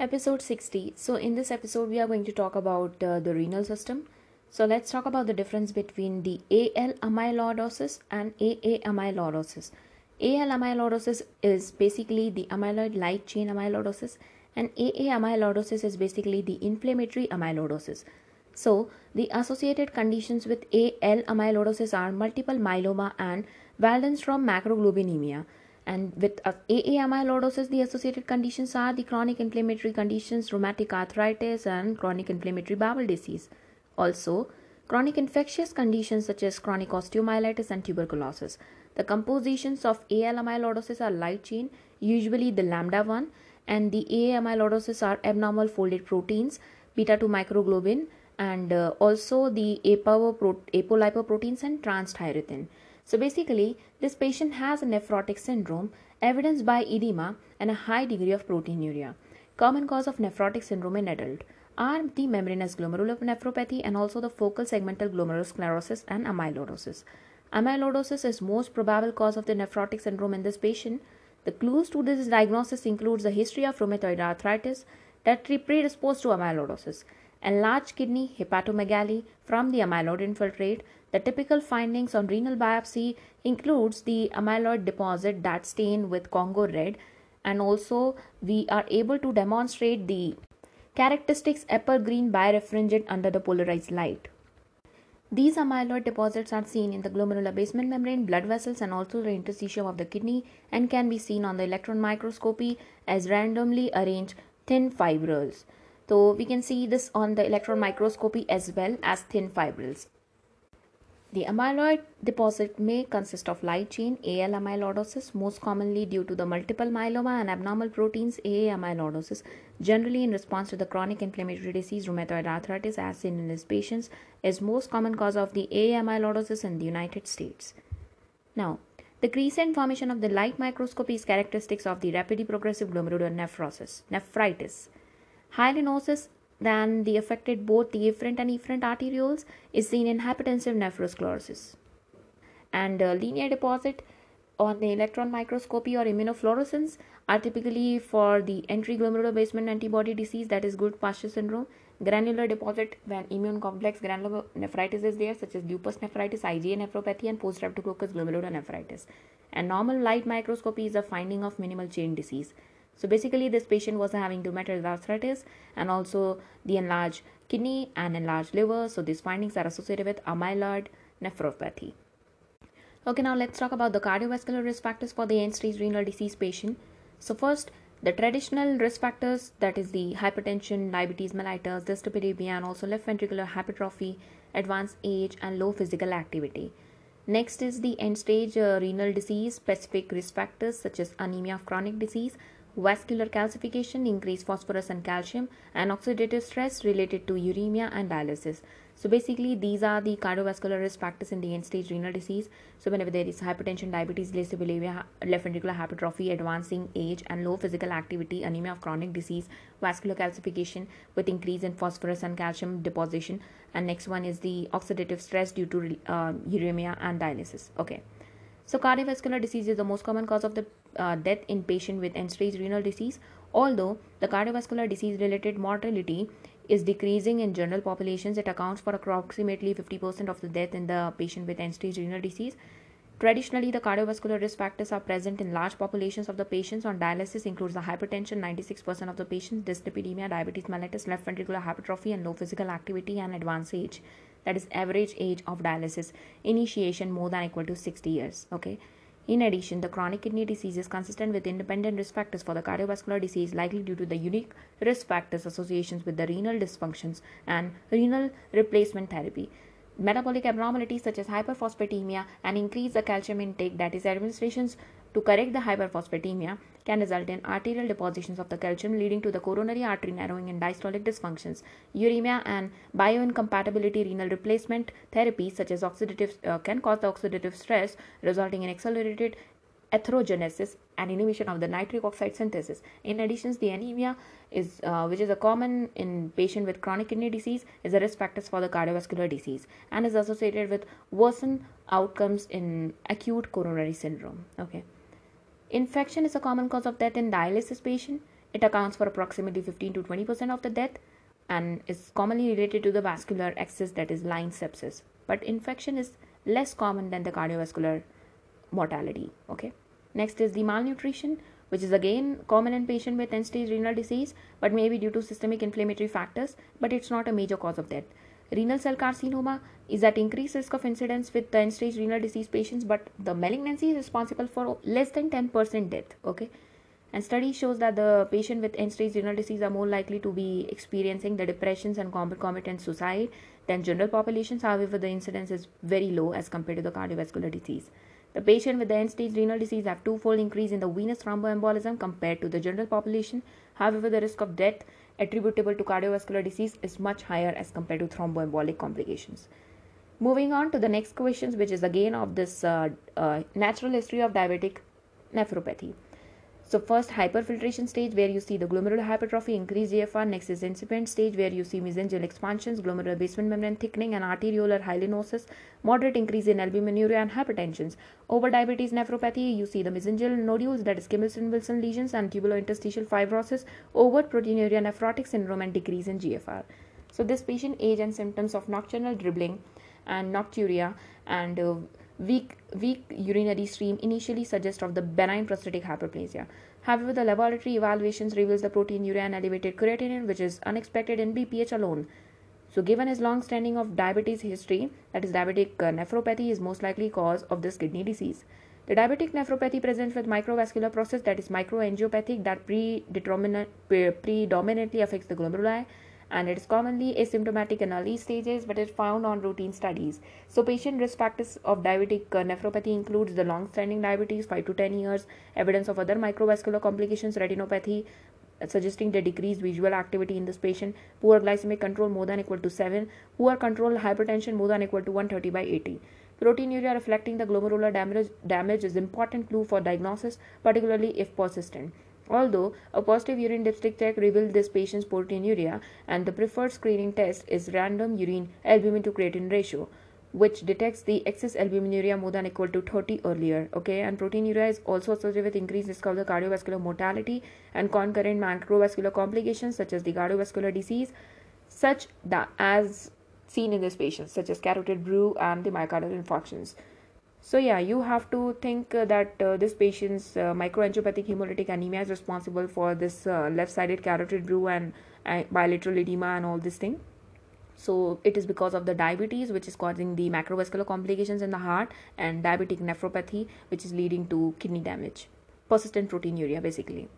episode 60. So, in this episode, we are going to talk about uh, the renal system. So, let's talk about the difference between the AL amyloidosis and AA amyloidosis. AL amyloidosis is basically the amyloid light chain amyloidosis, and AA amyloidosis is basically the inflammatory amyloidosis. So, the associated conditions with AL amyloidosis are multiple myeloma and Waldenstrom macroglobulinemia. And with AA amyloidosis, the associated conditions are the chronic inflammatory conditions, rheumatic arthritis, and chronic inflammatory bowel disease. Also, chronic infectious conditions such as chronic osteomyelitis and tuberculosis. The compositions of AL amyloidosis are light chain, usually the lambda 1, and the AA amyloidosis are abnormal folded proteins, beta 2 microglobin, and uh, also the apolipoproteins and transthyretin. So basically, this patient has a nephrotic syndrome evidenced by edema and a high degree of proteinuria. Common cause of nephrotic syndrome in adult are the membranous glomerular nephropathy and also the focal segmental glomerulosclerosis and amyloidosis. Amyloidosis is most probable cause of the nephrotic syndrome in this patient. The clues to this diagnosis includes a history of rheumatoid arthritis that predisposed to amyloidosis, enlarged kidney hepatomegaly from the amyloid infiltrate, the typical findings on renal biopsy includes the amyloid deposit that stain with Congo red and also we are able to demonstrate the characteristics apple green birefringent under the polarized light. These amyloid deposits are seen in the glomerular basement membrane, blood vessels, and also the interstitium of the kidney and can be seen on the electron microscopy as randomly arranged thin fibrils. So we can see this on the electron microscopy as well as thin fibrils. The amyloid deposit may consist of light chain AL amyloidosis, most commonly due to the multiple myeloma and abnormal proteins AA amyloidosis, generally in response to the chronic inflammatory disease rheumatoid arthritis as seen in these patients, is most common cause of the AA amyloidosis in the United States. Now, the crescent formation of the light microscopy is characteristics of the rapidly progressive glomerular nephrosis, nephritis. Hyalinosis than the affected both the afferent and efferent arterioles is seen in hypertensive nephrosclerosis. And uh, linear deposit on the electron microscopy or immunofluorescence are typically for the anti glomerular basement antibody disease that is Goodpasture syndrome, granular deposit when immune complex granular nephritis is there such as lupus nephritis, IgA nephropathy and post-streptococcus glomerular nephritis. And normal light microscopy is a finding of minimal change disease. So basically this patient was having rheumatoid arthritis and also the enlarged kidney and enlarged liver. So these findings are associated with amyloid nephropathy. Okay, now let's talk about the cardiovascular risk factors for the end-stage renal disease patient. So first, the traditional risk factors that is the hypertension, diabetes mellitus, dyslipidemia and also left ventricular hypertrophy, advanced age and low physical activity. Next is the end-stage uh, renal disease specific risk factors such as anemia of chronic disease, vascular calcification, increased phosphorus and calcium, and oxidative stress related to uremia and dialysis. So basically, these are the cardiovascular risk factors in the end-stage renal disease. So whenever there is hypertension, diabetes, dyslipidemia, left ventricular hypertrophy, advancing age, and low physical activity, anemia of chronic disease, vascular calcification with increase in phosphorus and calcium deposition, and next one is the oxidative stress due to uh, uremia and dialysis. Okay. So cardiovascular disease is the most common cause of the uh, death in patient with end-stage renal disease. Although the cardiovascular disease-related mortality is decreasing in general populations, it accounts for approximately 50% of the death in the patient with end-stage renal disease. Traditionally, the cardiovascular risk factors are present in large populations of the patients on dialysis includes the hypertension, 96% of the patients, dyslipidemia, diabetes mellitus, left ventricular hypertrophy and low physical activity and advanced age that is average age of dialysis initiation more than equal to 60 years okay in addition, the chronic kidney disease is consistent with independent risk factors for the cardiovascular disease, likely due to the unique risk factors associations with the renal dysfunctions and renal replacement therapy. Metabolic abnormalities such as hyperphosphatemia and increase the calcium intake, that is, administrations to correct the hyperphosphatemia, can result in arterial depositions of the calcium leading to the coronary artery narrowing and diastolic dysfunctions. Uremia and bioincompatibility renal replacement therapies such as oxidative uh, can cause the oxidative stress resulting in accelerated atherogenesis and inhibition of the nitric oxide synthesis. In addition, the anemia is uh, which is a common in patient with chronic kidney disease is a risk factor for the cardiovascular disease and is associated with worsened outcomes in acute coronary syndrome. Okay. Infection is a common cause of death in dialysis patient. It accounts for approximately 15 to 20% of the death and is commonly related to the vascular access that is line sepsis. But infection is less common than the cardiovascular mortality. Okay. Next is the malnutrition, which is again common in patient with end stage renal disease, but may be due to systemic inflammatory factors, but it's not a major cause of death. Renal cell carcinoma is at increased risk of incidence with end stage renal disease patients, but the malignancy is responsible for less than 10% death. Okay. And study shows that the patient with end-stage renal disease are more likely to be experiencing the depressions and concomitant suicide than general populations. However, the incidence is very low as compared to the cardiovascular disease. The patient with the end-stage renal disease have twofold increase in the venous thromboembolism compared to the general population. However, the risk of death attributable to cardiovascular disease is much higher as compared to thromboembolic complications. Moving on to the next questions, which is again of this uh, uh, natural history of diabetic nephropathy. So first hyperfiltration stage where you see the glomerular hypertrophy, increased GFR. Next is incipient stage where you see mesangial expansions, glomerular basement membrane thickening and arteriolar hyalinosis, moderate increase in albuminuria and hypertensions. Over diabetes nephropathy, you see the mesangial nodules that is Kimmelstiel-Wilson lesions and tubulointerstitial fibrosis, overt proteinuria, nephrotic syndrome and decrease in GFR. So this patient age and symptoms of nocturnal dribbling and nocturia and uh, Weak, weak urinary stream initially suggests of the benign prostatic hyperplasia. However, the laboratory evaluations reveals the proteinuria and elevated creatinine, which is unexpected in BPH alone. So, given his long standing of diabetes history, that is diabetic uh, nephropathy, is most likely cause of this kidney disease. The diabetic nephropathy presents with microvascular process that is microangiopathic that predominantly affects the glomeruli and it is commonly asymptomatic in early stages but is found on routine studies. So, patient risk factors of diabetic uh, nephropathy includes the long-standing diabetes, 5 to 10 years, evidence of other microvascular complications, retinopathy, suggesting the decreased visual acuity in this patient, poor glycemic control more than equal to 7, poor control hypertension more than equal to 130 by 80. Proteinuria reflecting the glomerular damage, damage is important clue for diagnosis, particularly if persistent. Although a positive urine dipstick check revealed this patient's proteinuria, and the preferred screening test is random urine albumin to creatinine ratio, which detects the excess albuminuria more than equal to 30 earlier. Okay, and proteinuria is also associated with increased risk of the cardiovascular mortality and concurrent macrovascular complications such as the cardiovascular disease, such that as seen in this patient, such as carotid bruit and the myocardial infarctions. So yeah, you have to think uh, that uh, this patient's uh, microangiopathic hemolytic anemia is responsible for this left-sided carotid bruit and bilateral edema and all this thing. So it is because of the diabetes which is causing the macrovascular complications in the heart and diabetic nephropathy which is leading to kidney damage. Persistent proteinuria basically.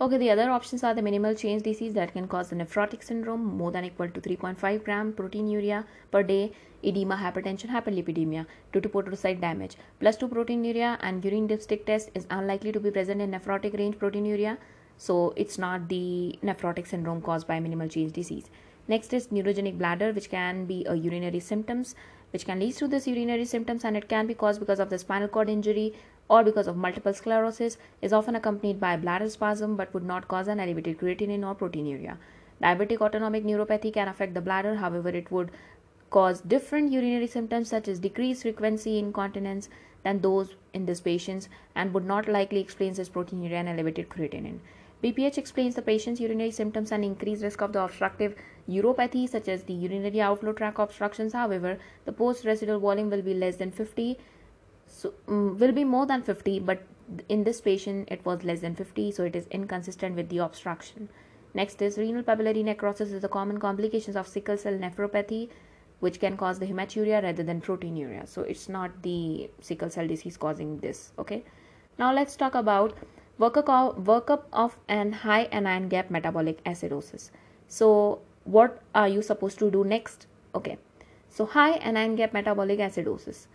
Okay, the other options are the minimal change disease that can cause the nephrotic syndrome more than equal to 3.5 gram proteinuria per day, edema, hypertension, hyperlipidemia due to podocyte damage. Plus 2 proteinuria and urine dipstick test is unlikely to be present in nephrotic range proteinuria, so it's not the nephrotic syndrome caused by minimal change disease. Next is neurogenic bladder, which can be a urinary symptoms, which can lead to this urinary symptoms, and it can be caused because of the spinal cord injury or because of multiple sclerosis is often accompanied by bladder spasm but would not cause an elevated creatinine or proteinuria. Diabetic autonomic neuropathy can affect the bladder, however, it would cause different urinary symptoms such as decreased frequency incontinence than those in these patients and would not likely explain this proteinuria and elevated creatinine. BPH explains the patient's urinary symptoms and increased risk of the obstructive uropathy such as the urinary outflow tract obstructions. However, the post residual volume will be less than 50 so um, will be more than 50 but in this patient it was less than 50 so it is inconsistent with the obstruction. Next is renal papillary necrosis is the common complications of sickle cell nephropathy which can cause the hematuria rather than proteinuria. So it's not the sickle cell disease causing this okay? Now let's talk about workup workup of an high anion gap metabolic acidosis. So what are you supposed to do next? Okay. So high anion gap metabolic acidosis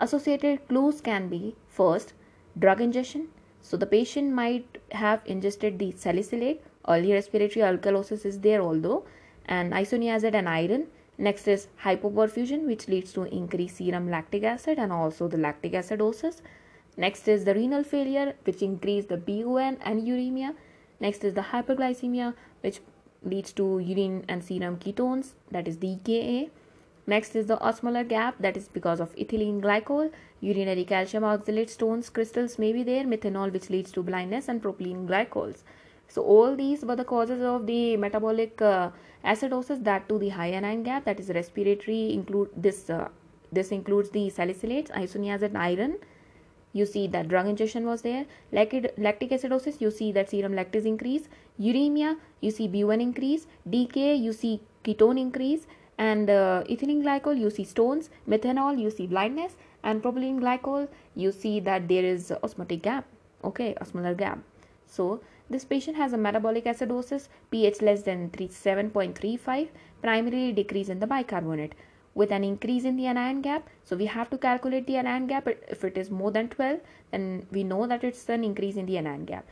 Associated clues can be first, drug ingestion. So the patient might have ingested the salicylate, early respiratory alkalosis is there although, and isoniazid and iron. Next is hypoperfusion, which leads to increased serum lactic acid and also the lactic acidosis. Next is the renal failure, which increase the BUN and uremia. Next is the hyperglycemia, which leads to urine and serum ketones, that is DKA. Next is the osmolar gap that is because of ethylene glycol, urinary calcium oxalate stones crystals may be there, methanol which leads to blindness and propylene glycols. So all these were the causes of the metabolic uh, acidosis that to the high anion gap that is respiratory include this uh, this includes the salicylates, isoniazid iron. You see that drug ingestion was there. Lactic, acidosis, you see that serum lactate increase. Uremia, you see B1 increase. DK, you see ketone increase. And uh, ethylene glycol, you see stones. Methanol, you see blindness. And propylene glycol, you see that there is osmotic gap. Okay, osmolar gap. So this patient has a metabolic acidosis, pH less than 7.35, primarily decrease in the bicarbonate with an increase in the anion gap. So we have to calculate the anion gap. If it is more than 12, then we know that it's an increase in the anion gap.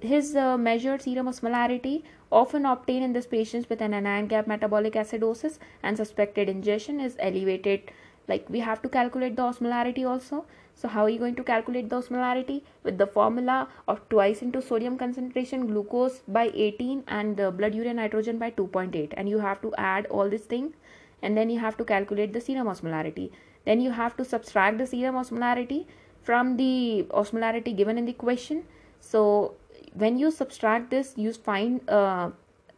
His uh, measured serum osmolarity often obtained in this patients with an anion gap metabolic acidosis and suspected ingestion is elevated. Like we have to calculate the osmolarity also. So how are you going to calculate the osmolarity? With the formula of twice into sodium concentration, glucose by 18 and the blood urea nitrogen by 2.8 and you have to add all this thing and then you have to calculate the serum osmolarity. Then you have to subtract the serum osmolarity from the osmolarity given in the question. So when you subtract this, you find uh,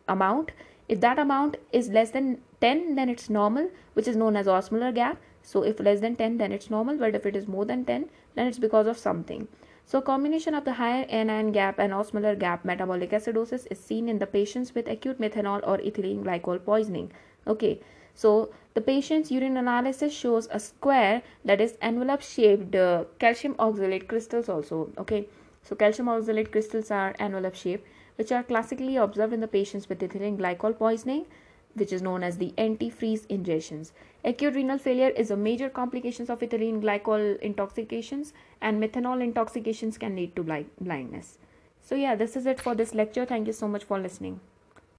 amount. If that amount is less than 10, then it's normal, which is known as osmolar gap. So if less than 10, then it's normal. But if it is more than 10, then it's because of something. So combination of the higher anion gap and osmolar gap metabolic acidosis is seen in the patients with acute methanol or ethylene glycol poisoning. Okay, so the patient's urine analysis shows a square that is envelope shaped uh, calcium oxalate crystals also. Okay, so calcium oxalate crystals are envelope shaped which are classically observed in the patients with ethylene glycol poisoning which is known as the antifreeze ingestions. Acute renal failure is a major complications of ethylene glycol intoxications and methanol intoxications can lead to blindness. So yeah, this is it for this lecture. Thank you so much for listening.